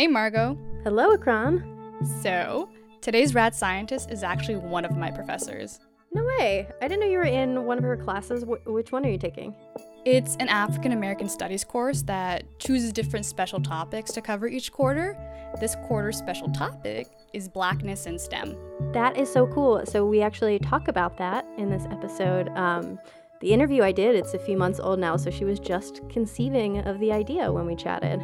Hey, Margot. Hello, Akram. So, today's rad scientist is actually one of my professors. No way. I didn't know you were in one of her classes. Wh- which one are you taking? It's an African American Studies course that chooses different special topics to cover each quarter. This quarter's special topic is Blackness in STEM. That is so cool. So, we actually talk about that in this episode. Um, the interview I did, it's a few months old now, so she was just conceiving of the idea when we chatted.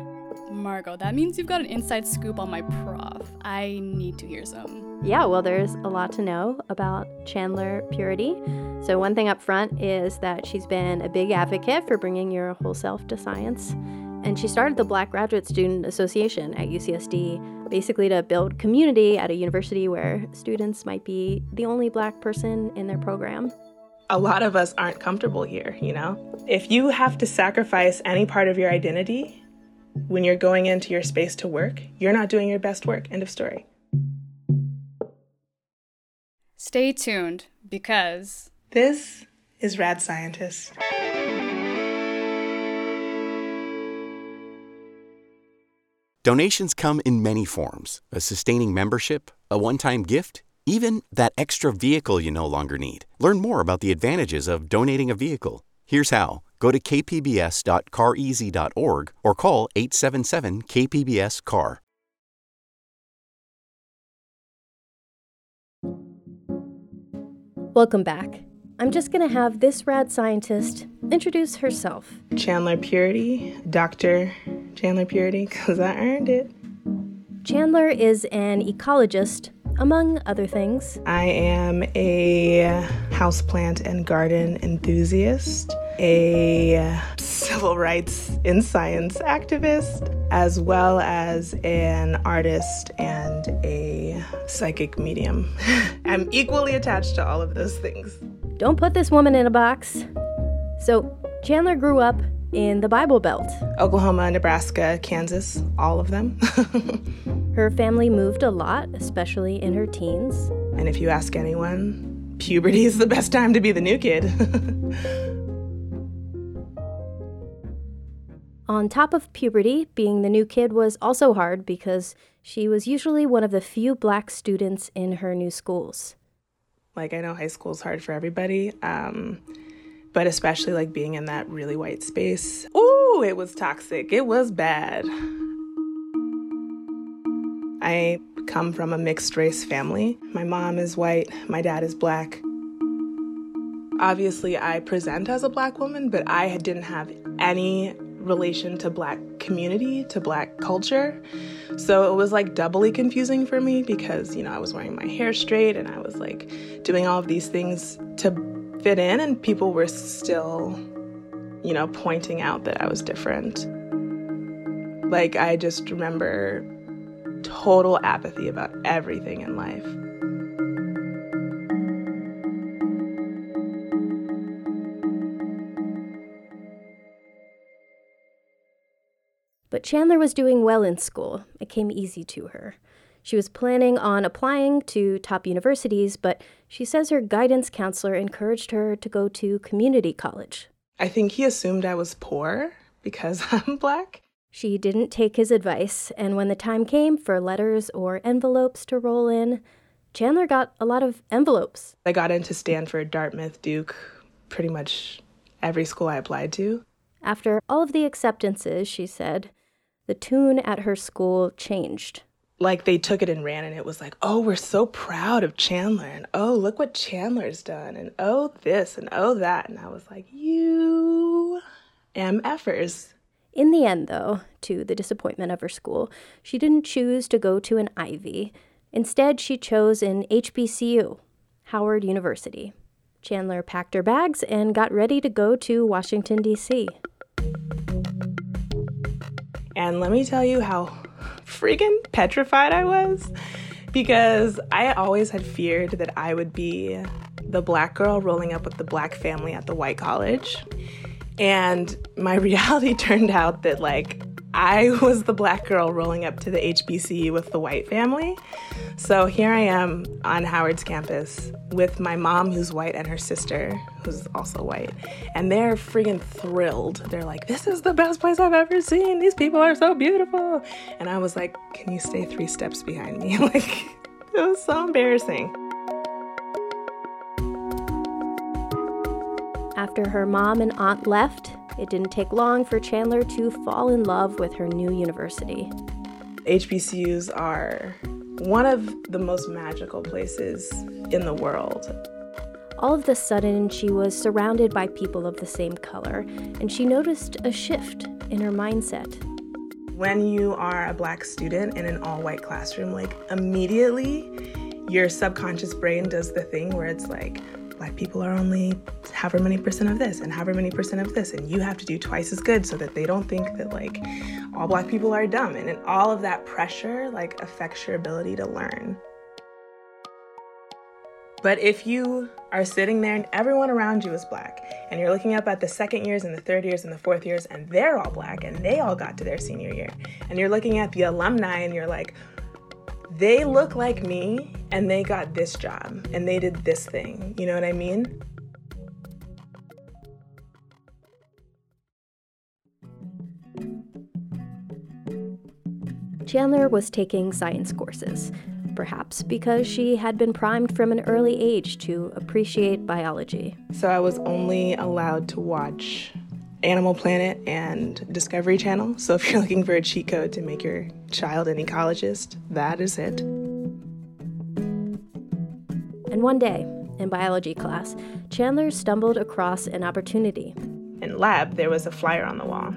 Margot, that means you've got an inside scoop on my prof. I need to hear some. Yeah, well, there's a lot to know about Chandler Puritty. So, one thing up front is that she's been a big advocate for bringing your whole self to science. And she started the Black Graduate Student Association at UCSD, basically to build community at a university where students might be the only black person in their program. A lot of us aren't comfortable here, you know? If you have to sacrifice any part of your identity when you're going into your space to work, you're not doing your best work. End of story. Stay tuned because This is Rad Scientist. Donations come in many forms a sustaining membership, a one time gift, even that extra vehicle you no longer need. Learn more about the advantages of donating a vehicle. Here's how go to kpbs.careasy.org or call 877 KPBS CAR. Welcome back. I'm just going to have this rad scientist introduce herself. Chandler Puritty, Dr. Chandler Puritty, because I earned it. Chandler is an ecologist, among other things. I am a houseplant and garden enthusiast, a civil rights in science activist, as well as an artist and a psychic medium. I'm equally attached to all of those things. Don't put this woman in a box. So, Chandler grew up in the Bible Belt. Oklahoma, Nebraska, Kansas, all of them. Her family moved a lot, especially in her teens. and if you ask anyone, puberty is the best time to be the new kid. On top of puberty, being the new kid was also hard because she was usually one of the few black students in her new schools. like I know high school is hard for everybody, um, but especially like being in that really white space. Ooh, it was toxic. It was bad. I come from a mixed race family. My mom is white, my dad is black. Obviously, I present as a black woman, but I didn't have any relation to black community, to black culture. So it was like doubly confusing for me because, you know, I was wearing my hair straight and I was like doing all of these things to fit in, and people were still, you know, pointing out that I was different. Like, I just remember total apathy about everything in life. But Chandler was doing well in school. It came easy to her. She was planning on applying to top universities, but she says her guidance counselor encouraged her to go to community college. I think he assumed I was poor because I'm black. She didn't take his advice, and when the time came for letters or envelopes to roll in, Chandler got a lot of envelopes. I got into Stanford, Dartmouth, Duke, pretty much every school I applied to. After all of the acceptances, she said, the tune at her school changed. Like they took it and ran, and it was like, oh, we're so proud of Chandler, and oh, look what Chandler's done, and oh, this, and oh, that. And I was like, you MFers. In the end, though, to the disappointment of her school, she didn't choose to go to an Ivy. Instead, she chose an HBCU, Howard University. Chandler packed her bags and got ready to go to Washington, D.C. And let me tell you how freaking petrified I was because I always had feared that I would be the black girl rolling up with the black family at the white college. And my reality turned out that, like, I was the black girl rolling up to the HBCU with the white family. So here I am on Howard's campus with my mom, who's white, and her sister, who's also white. And they're freaking thrilled. They're like, this is the best place I've ever seen. These people are so beautiful. And I was like, can you stay three steps behind me? like, it was so embarrassing. After her mom and aunt left, it didn't take long for Chandler to fall in love with her new university. HBCUs are one of the most magical places in the world. All of a sudden, she was surrounded by people of the same color, and she noticed a shift in her mindset. When you are a black student in an all white classroom, like immediately your subconscious brain does the thing where it's like, black people are only however many percent of this and however many percent of this and you have to do twice as good so that they don't think that like all black people are dumb. And, and all of that pressure like affects your ability to learn. But if you are sitting there and everyone around you is black and you're looking up at the second years and the third years and the fourth years and they're all black and they all got to their senior year and you're looking at the alumni and you're like they look like me and they got this job and they did this thing. You know what I mean? Chandler was taking science courses, perhaps because she had been primed from an early age to appreciate biology. So I was only allowed to watch Animal Planet and Discovery Channel. So if you're looking for a cheat code to make your child an ecologist, that is it. And one day, in biology class, Chandler stumbled across an opportunity. In lab, there was a flyer on the wall,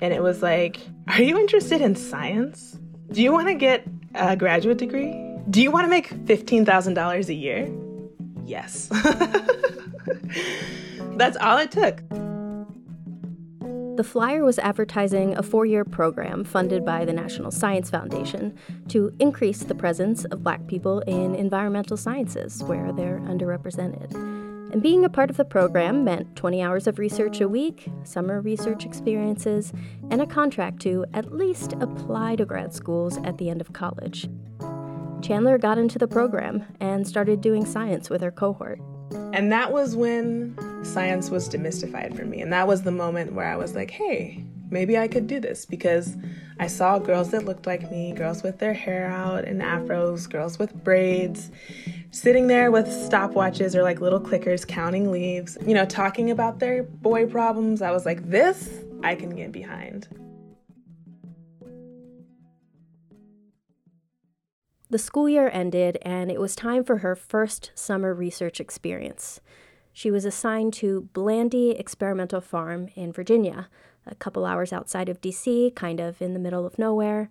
and it was like, Are you interested in science? Do you want to get a graduate degree? Do you want to make $15,000 a year? Yes. That's all it took. The flyer was advertising a four year program funded by the National Science Foundation to increase the presence of black people in environmental sciences where they're underrepresented. And being a part of the program meant 20 hours of research a week, summer research experiences, and a contract to at least apply to grad schools at the end of college. Chandler got into the program and started doing science with her cohort. And that was when science was demystified for me. And that was the moment where I was like, hey, maybe I could do this because I saw girls that looked like me, girls with their hair out in afros, girls with braids, sitting there with stopwatches or like little clickers counting leaves, you know, talking about their boy problems. I was like, this I can get behind. The school year ended, and it was time for her first summer research experience. She was assigned to Blandy Experimental Farm in Virginia, a couple hours outside of DC, kind of in the middle of nowhere.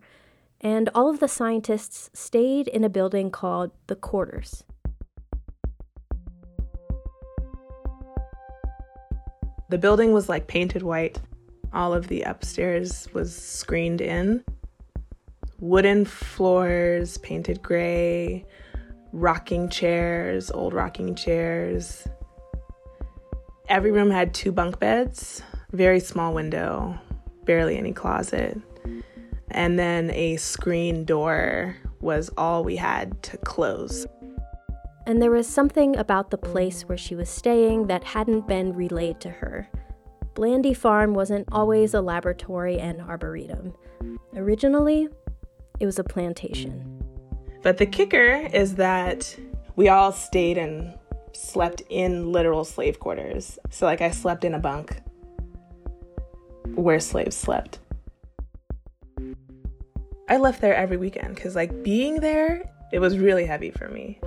And all of the scientists stayed in a building called the Quarters. The building was like painted white. All of the upstairs was screened in wooden floors painted gray, rocking chairs, old rocking chairs. Every room had two bunk beds, very small window, barely any closet. And then a screen door was all we had to close. And there was something about the place where she was staying that hadn't been relayed to her. Blandy Farm wasn't always a laboratory and arboretum. Originally, it was a plantation. But the kicker is that we all stayed and slept in literal slave quarters. So, like, I slept in a bunk where slaves slept. I left there every weekend because, like, being there, it was really heavy for me.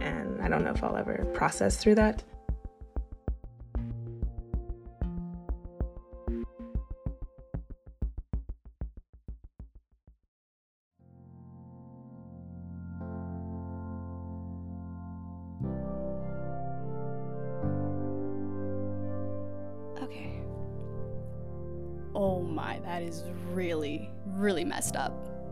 And I don't know if I'll ever process through that.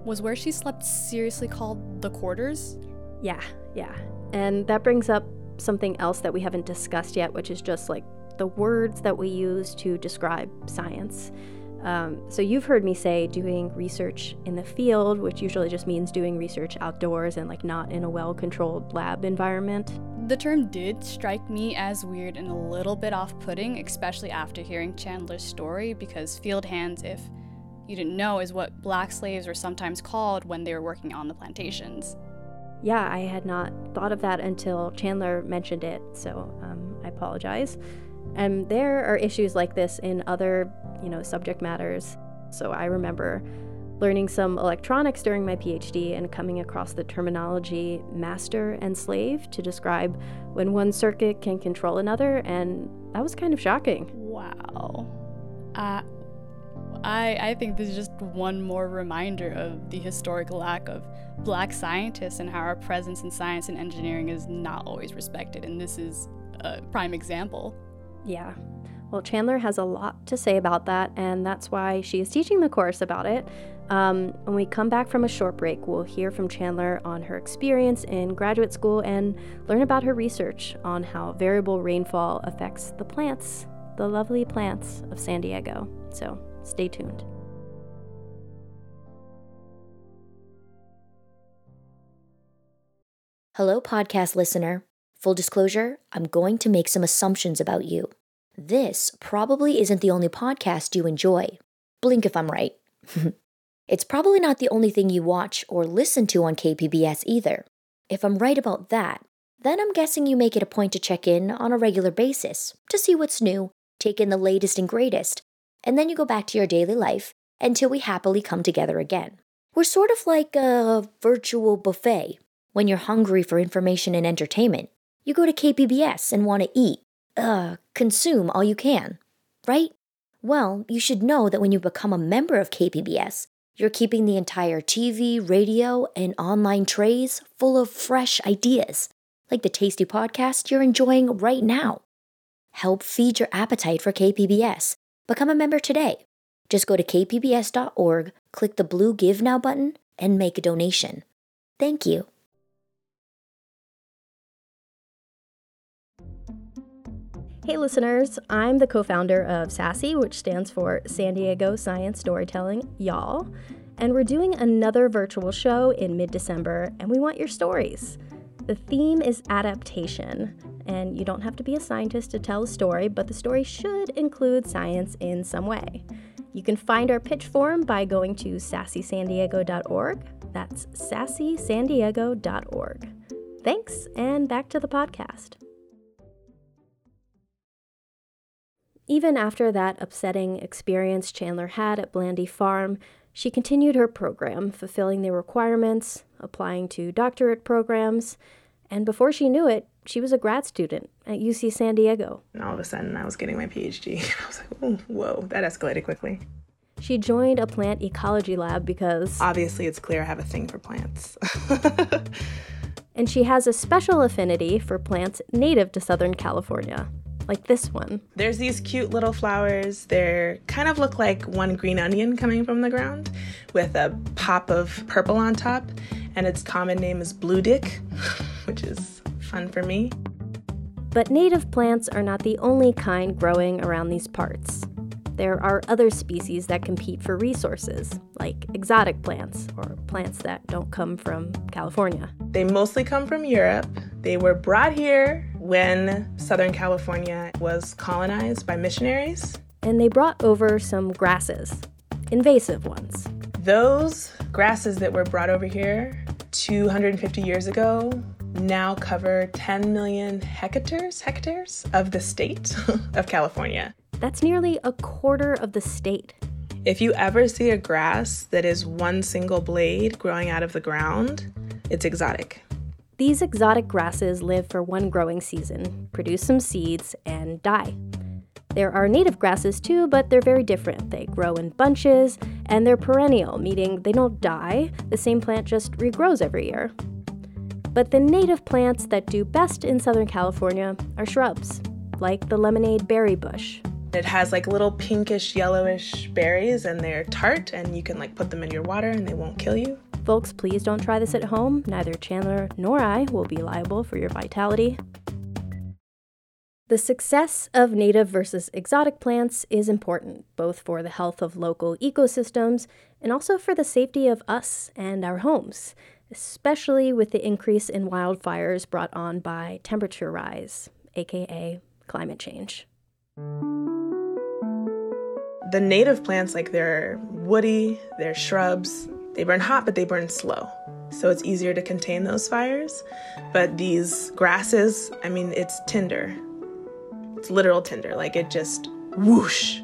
Was where she slept seriously called the quarters? Yeah, yeah. And that brings up something else that we haven't discussed yet, which is just like the words that we use to describe science. Um, so you've heard me say doing research in the field, which usually just means doing research outdoors and like not in a well-controlled lab environment. The term did strike me as weird and a little bit off putting, especially after hearing Chandler's story, because field hands, if you didn't know, is what black slaves were sometimes called when they were working on the plantations. Yeah, I had not thought of that until Chandler mentioned it, so um, I apologize. And there are issues like this in other, you know, subject matters. So I remember learning some electronics during my PhD and coming across the terminology master and slave to describe when one circuit can control another, and that was kind of shocking. Wow. Uh, I, I think this is just one more reminder of the historic lack of black scientists and how our presence in science and engineering is not always respected, and this is a prime example. Yeah. Well, Chandler has a lot to say about that, and that's why she is teaching the course about it. Um, when we come back from a short break, we'll hear from Chandler on her experience in graduate school and learn about her research on how variable rainfall affects the plants, the lovely plants of San Diego. So stay tuned. Hello, podcast listener. Full disclosure, I'm going to make some assumptions about you. This probably isn't the only podcast you enjoy. Blink if I'm right. it's probably not the only thing you watch or listen to on KPBS either. If I'm right about that, then I'm guessing you make it a point to check in on a regular basis to see what's new, take in the latest and greatest, and then you go back to your daily life until we happily come together again. We're sort of like a virtual buffet. When you're hungry for information and entertainment, you go to KPBS and want to eat, uh, consume all you can, right? Well, you should know that when you become a member of KPBS, you're keeping the entire TV, radio, and online trays full of fresh ideas, like the tasty podcast you're enjoying right now. Help feed your appetite for KPBS. Become a member today. Just go to kpbs.org, click the blue Give Now button, and make a donation. Thank you. Hey, listeners, I'm the co founder of SASSY, which stands for San Diego Science Storytelling, y'all. And we're doing another virtual show in mid December, and we want your stories. The theme is adaptation, and you don't have to be a scientist to tell a story, but the story should include science in some way. You can find our pitch form by going to sassysandiego.org. That's sassysandiego.org. Thanks, and back to the podcast. Even after that upsetting experience Chandler had at Blandy Farm, she continued her program, fulfilling the requirements, applying to doctorate programs, and before she knew it, she was a grad student at UC San Diego. And all of a sudden, I was getting my PhD. I was like, whoa, that escalated quickly. She joined a plant ecology lab because. Obviously, it's clear I have a thing for plants. and she has a special affinity for plants native to Southern California like this one. There's these cute little flowers. They kind of look like one green onion coming from the ground with a pop of purple on top, and its common name is blue dick, which is fun for me. But native plants are not the only kind growing around these parts. There are other species that compete for resources, like exotic plants or plants that don't come from California. They mostly come from Europe. They were brought here when Southern California was colonized by missionaries. And they brought over some grasses, invasive ones. Those grasses that were brought over here 250 years ago now cover 10 million hectares hectares of the state of California. That's nearly a quarter of the state. If you ever see a grass that is one single blade growing out of the ground, it's exotic. These exotic grasses live for one growing season, produce some seeds, and die. There are native grasses too, but they're very different. They grow in bunches, and they're perennial, meaning they don't die, the same plant just regrows every year. But the native plants that do best in Southern California are shrubs, like the lemonade berry bush, it has like little pinkish yellowish berries and they're tart and you can like put them in your water and they won't kill you. Folks, please don't try this at home. Neither Chandler nor I will be liable for your vitality. The success of native versus exotic plants is important, both for the health of local ecosystems and also for the safety of us and our homes, especially with the increase in wildfires brought on by temperature rise, aka climate change. The native plants, like they're woody, they're shrubs, they burn hot, but they burn slow. So it's easier to contain those fires. But these grasses, I mean, it's tinder. It's literal tinder. Like it just whoosh.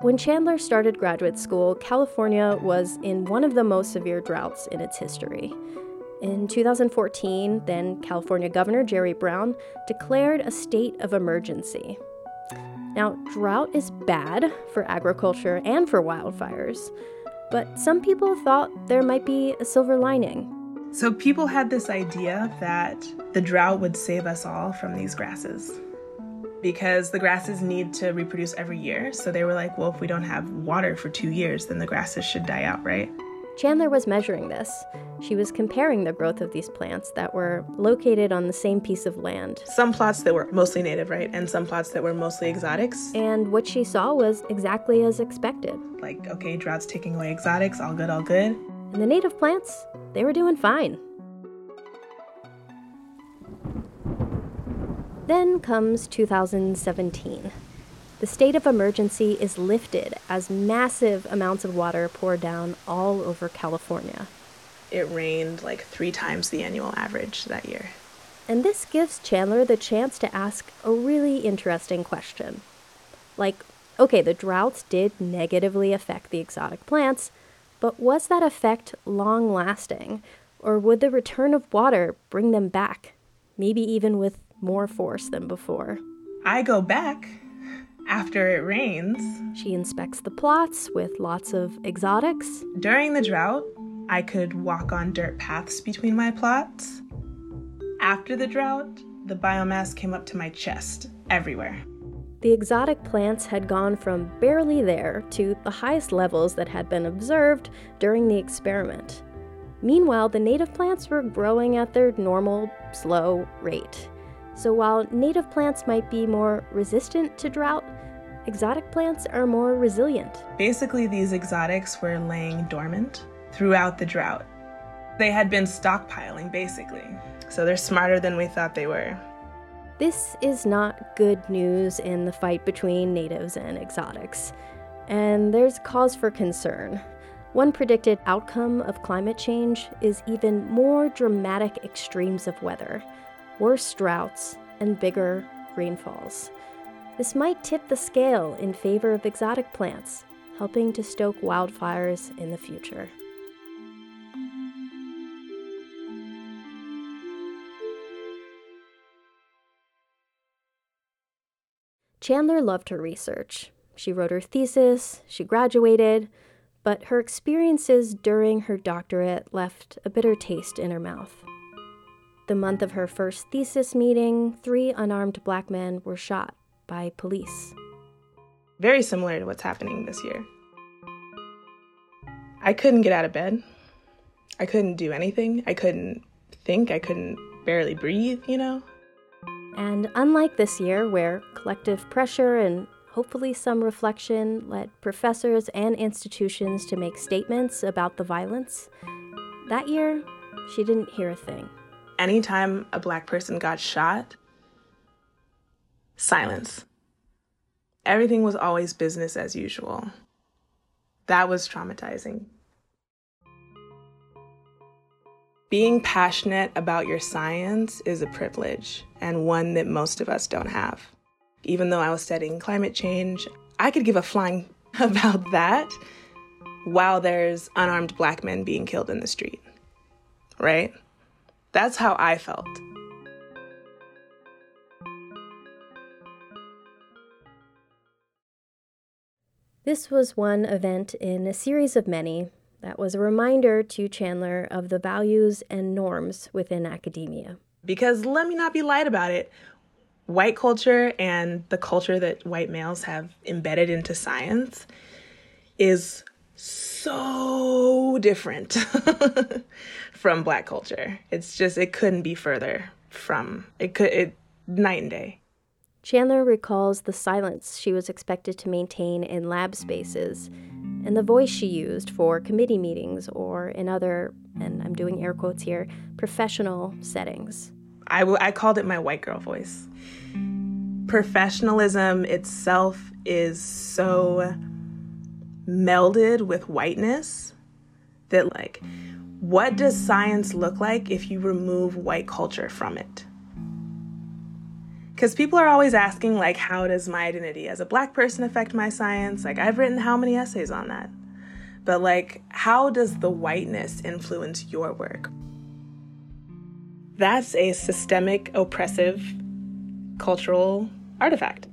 When Chandler started graduate school, California was in one of the most severe droughts in its history. In 2014, then California Governor Jerry Brown declared a state of emergency. Now, drought is bad for agriculture and for wildfires, but some people thought there might be a silver lining. So people had this idea that the drought would save us all from these grasses because the grasses need to reproduce every year. So they were like, well, if we don't have water for two years, then the grasses should die out, right? Chandler was measuring this. She was comparing the growth of these plants that were located on the same piece of land. Some plots that were mostly native, right? And some plots that were mostly exotics. And what she saw was exactly as expected. Like, okay, drought's taking away exotics, all good, all good. And the native plants, they were doing fine. Then comes 2017. The state of emergency is lifted as massive amounts of water pour down all over California. It rained like three times the annual average that year. And this gives Chandler the chance to ask a really interesting question. Like, okay, the droughts did negatively affect the exotic plants, but was that effect long lasting? Or would the return of water bring them back, maybe even with more force than before? I go back after it rains. She inspects the plots with lots of exotics. During the drought, I could walk on dirt paths between my plots. After the drought, the biomass came up to my chest everywhere. The exotic plants had gone from barely there to the highest levels that had been observed during the experiment. Meanwhile, the native plants were growing at their normal, slow rate. So while native plants might be more resistant to drought, exotic plants are more resilient. Basically, these exotics were laying dormant throughout the drought. They had been stockpiling, basically. So they're smarter than we thought they were. This is not good news in the fight between natives and exotics, and there's cause for concern. One predicted outcome of climate change is even more dramatic extremes of weather, worse droughts, and bigger rainfalls. This might tip the scale in favor of exotic plants, helping to stoke wildfires in the future. Chandler loved her research. She wrote her thesis, she graduated, but her experiences during her doctorate left a bitter taste in her mouth. The month of her first thesis meeting, three unarmed black men were shot by police. Very similar to what's happening this year. I couldn't get out of bed. I couldn't do anything. I couldn't think. I couldn't barely breathe, you know? And unlike this year, where collective pressure and hopefully some reflection led professors and institutions to make statements about the violence, that year, she didn't hear a thing. Anytime a black person got shot, silence. Everything was always business as usual. That was traumatizing. Being passionate about your science is a privilege and one that most of us don't have. Even though I was studying climate change, I could give a flying about that while there's unarmed black men being killed in the street. Right? That's how I felt. This was one event in a series of many that was a reminder to Chandler of the values and norms within academia. Because let me not be lied about it. White culture and the culture that white males have embedded into science is so different from black culture. It's just it couldn't be further from it could it night and day. Chandler recalls the silence she was expected to maintain in lab spaces and the voice she used for committee meetings or in other, and I'm doing air quotes here, professional settings. I, w- I called it my white girl voice. Professionalism itself is so melded with whiteness that, like, what does science look like if you remove white culture from it? Because people are always asking like how does my identity as a black person affect my science? Like i've written how many essays on that. But like how does the whiteness influence your work? That's a systemic oppressive cultural artifact.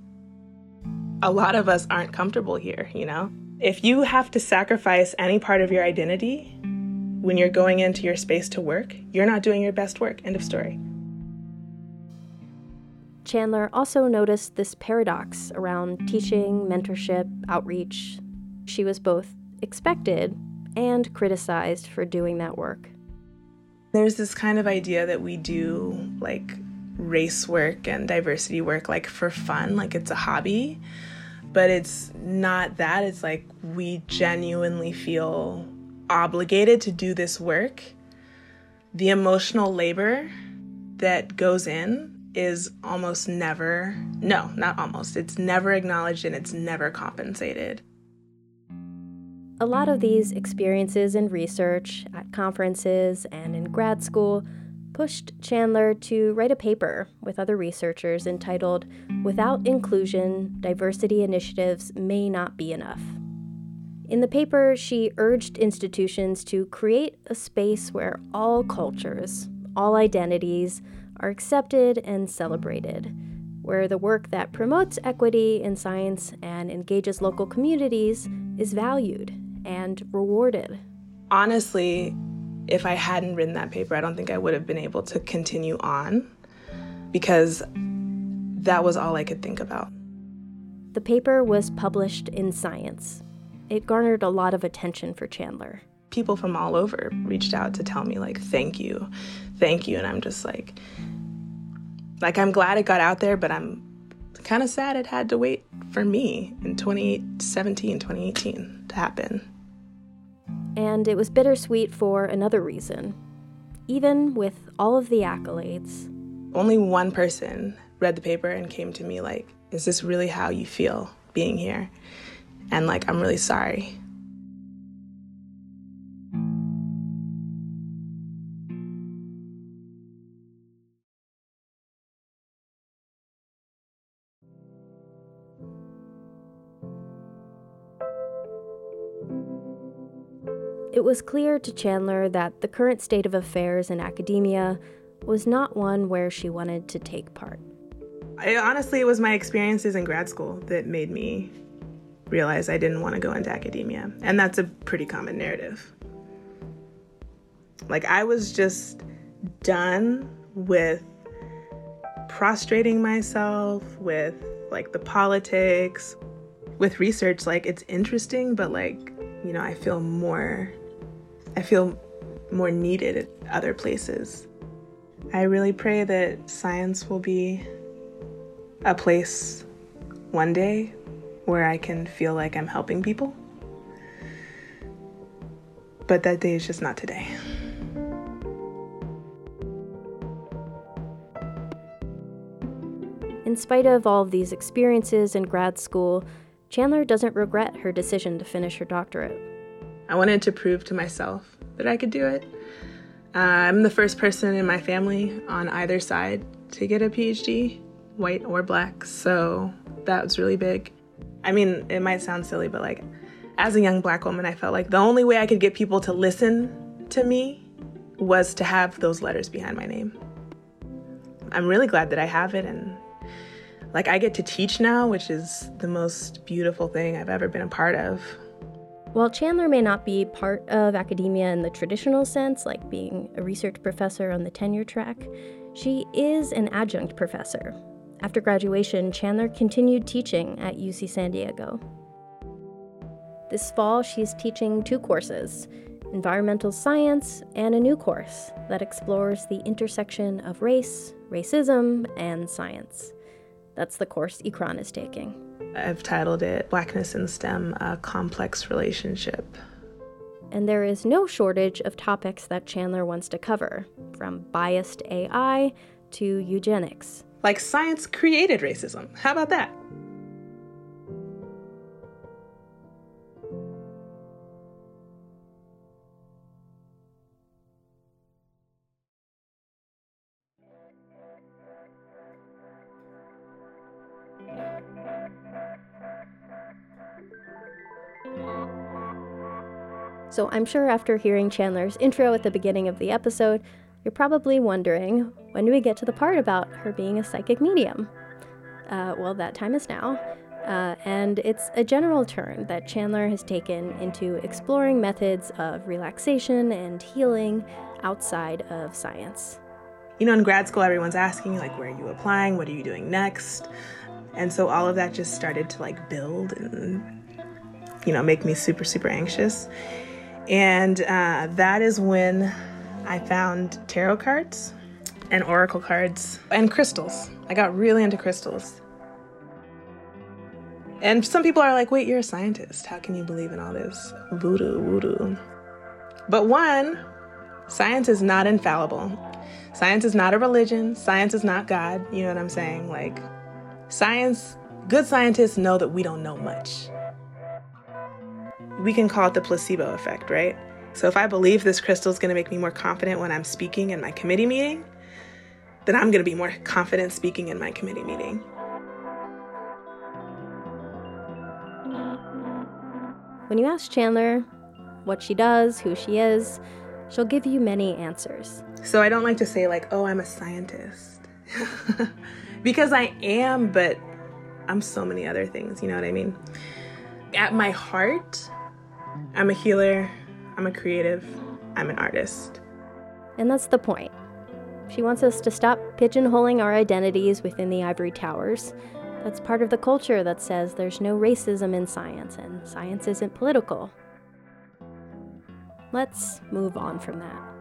A lot of us aren't comfortable here you know? If you have to sacrifice any part of your identity when you're going into your space to work you're not doing your best work. End of story Chandler also noticed this paradox around teaching, mentorship, outreach. She was both expected and criticized for doing that work. There's this kind of idea that we do like race work and diversity work like for fun, like it's a hobby. But it's not that. It's like we genuinely feel obligated to do this work. The emotional labor that goes in is almost never, no, not almost, it's never acknowledged and it's never compensated. A lot of these experiences and research at conferences and in grad school pushed Chandler to write a paper with other researchers entitled Without Inclusion, Diversity Initiatives May Not Be Enough. In the paper, she urged institutions to create a space where all cultures, all identities, are accepted and celebrated, where the work that promotes equity in science and engages local communities is valued and rewarded. Honestly, if I hadn't written that paper, I don't think I would have been able to continue on because that was all I could think about. The paper was published in Science. It garnered a lot of attention for Chandler. People from all over reached out to tell me, like, thank you, thank you. And I'm just like, like, I'm glad it got out there, but I'm kind of sad it had to wait for me in 2017, 2018 to happen. And it was bittersweet for another reason. Even with all of the accolades, only one person read the paper and came to me like, Is this really how you feel being here? And like, I'm really sorry. It was clear to Chandler that the current state of affairs in academia was not one where she wanted to take part. I, honestly, it was my experiences in grad school that made me realize I didn't want to go into academia. And that's a pretty common narrative. Like, I was just done with prostrating myself, with like the politics, with research. Like, it's interesting, but like, you know, I feel more I feel more needed at other places. I really pray that science will be a place one day where I can feel like I'm helping people. But that day is just not today. In spite of all of these experiences in grad school, Chandler doesn't regret her decision to finish her doctorate. I wanted to prove to myself that I could do it. Uh, I'm the first person in my family on either side to get a PhD, white or black, so that was really big. I mean, it might sound silly, but like, as a young black woman, I felt like the only way I could get people to listen to me was to have those letters behind my name. I'm really glad that I have it, and like, I get to teach now, which is the most beautiful thing I've ever been a part of. While Chandler may not be part of academia in the traditional sense, like being a research professor on the tenure track, she is an adjunct professor. After graduation, Chandler continued teaching at UC San Diego. This fall, she's teaching two courses environmental science and a new course that explores the intersection of race, racism, and science. That's the course Ikran is taking. I've titled it Blackness in STEM A Complex Relationship. And there is no shortage of topics that Chandler wants to cover, from biased AI to eugenics. Like science created racism. How about that? So I'm sure after hearing Chandler's intro at the beginning of the episode, you're probably wondering when do we get to the part about her being a psychic medium? Uh, well, that time is now. Uh, and it's a general turn that Chandler has taken into exploring methods of relaxation and healing outside of science. You know, in grad school, everyone's asking, like, where are you applying? What are you doing next? And so all of that just started to like build and, you know, make me super, super anxious. And uh, that is when I found tarot cards and oracle cards and crystals. I got really into crystals. And some people are like, wait, you're a scientist. How can you believe in all this voodoo, voodoo? But one, science is not infallible. Science is not a religion. Science is not God. You know what I'm saying? Like, science, good scientists know that we don't know much we can call it the placebo effect, right? So if I believe this crystal is going to make me more confident when I'm speaking in my committee meeting, then I'm going to be more confident speaking in my committee meeting. When you ask Chandler what she does, who she is, she'll give you many answers. So I don't like to say, like, oh, I'm a scientist. because I am, but I'm so many other things, you know what I mean? At my heart, I'm a healer, I'm a creative, I'm an artist. And that's the point. She wants us to stop pigeonholing our identities within the ivory towers. That's part of the culture that says there's no racism in science and science isn't political. Let's move on from that.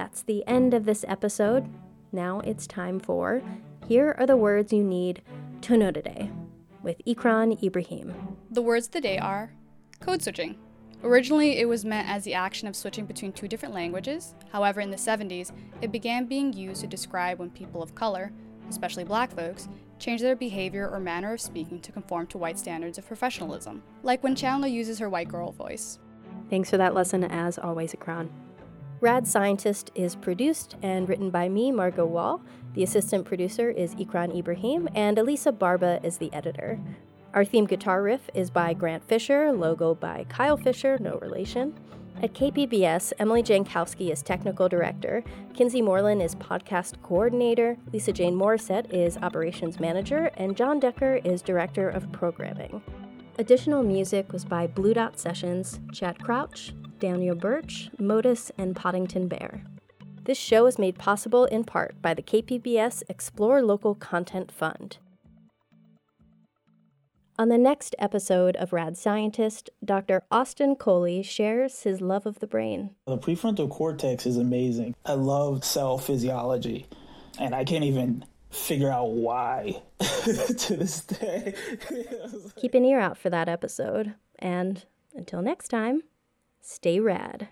That's the end of this episode. Now it's time for Here Are the Words You Need to Know Today with Ikran Ibrahim. The words of the day are code switching. Originally, it was meant as the action of switching between two different languages. However, in the 70s, it began being used to describe when people of color, especially black folks, change their behavior or manner of speaking to conform to white standards of professionalism, like when Chandler uses her white girl voice. Thanks for that lesson, as always, Ikran. Rad Scientist is produced and written by me, Margot Wohl. The assistant producer is Ikran Ibrahim, and Elisa Barba is the editor. Our theme guitar riff is by Grant Fisher, logo by Kyle Fisher, no relation. At KPBS, Emily Jankowski is technical director, Kinsey Moreland is podcast coordinator, Lisa Jane Morissette is operations manager, and John Decker is director of programming. Additional music was by Blue Dot Sessions, Chad Crouch, Daniel Birch, Modus, and Poddington Bear. This show is made possible in part by the KPBS Explore Local Content Fund. On the next episode of Rad Scientist, Dr. Austin Coley shares his love of the brain. The prefrontal cortex is amazing. I love cell physiology, and I can't even figure out why to this day. Keep an ear out for that episode, and until next time, stay rad.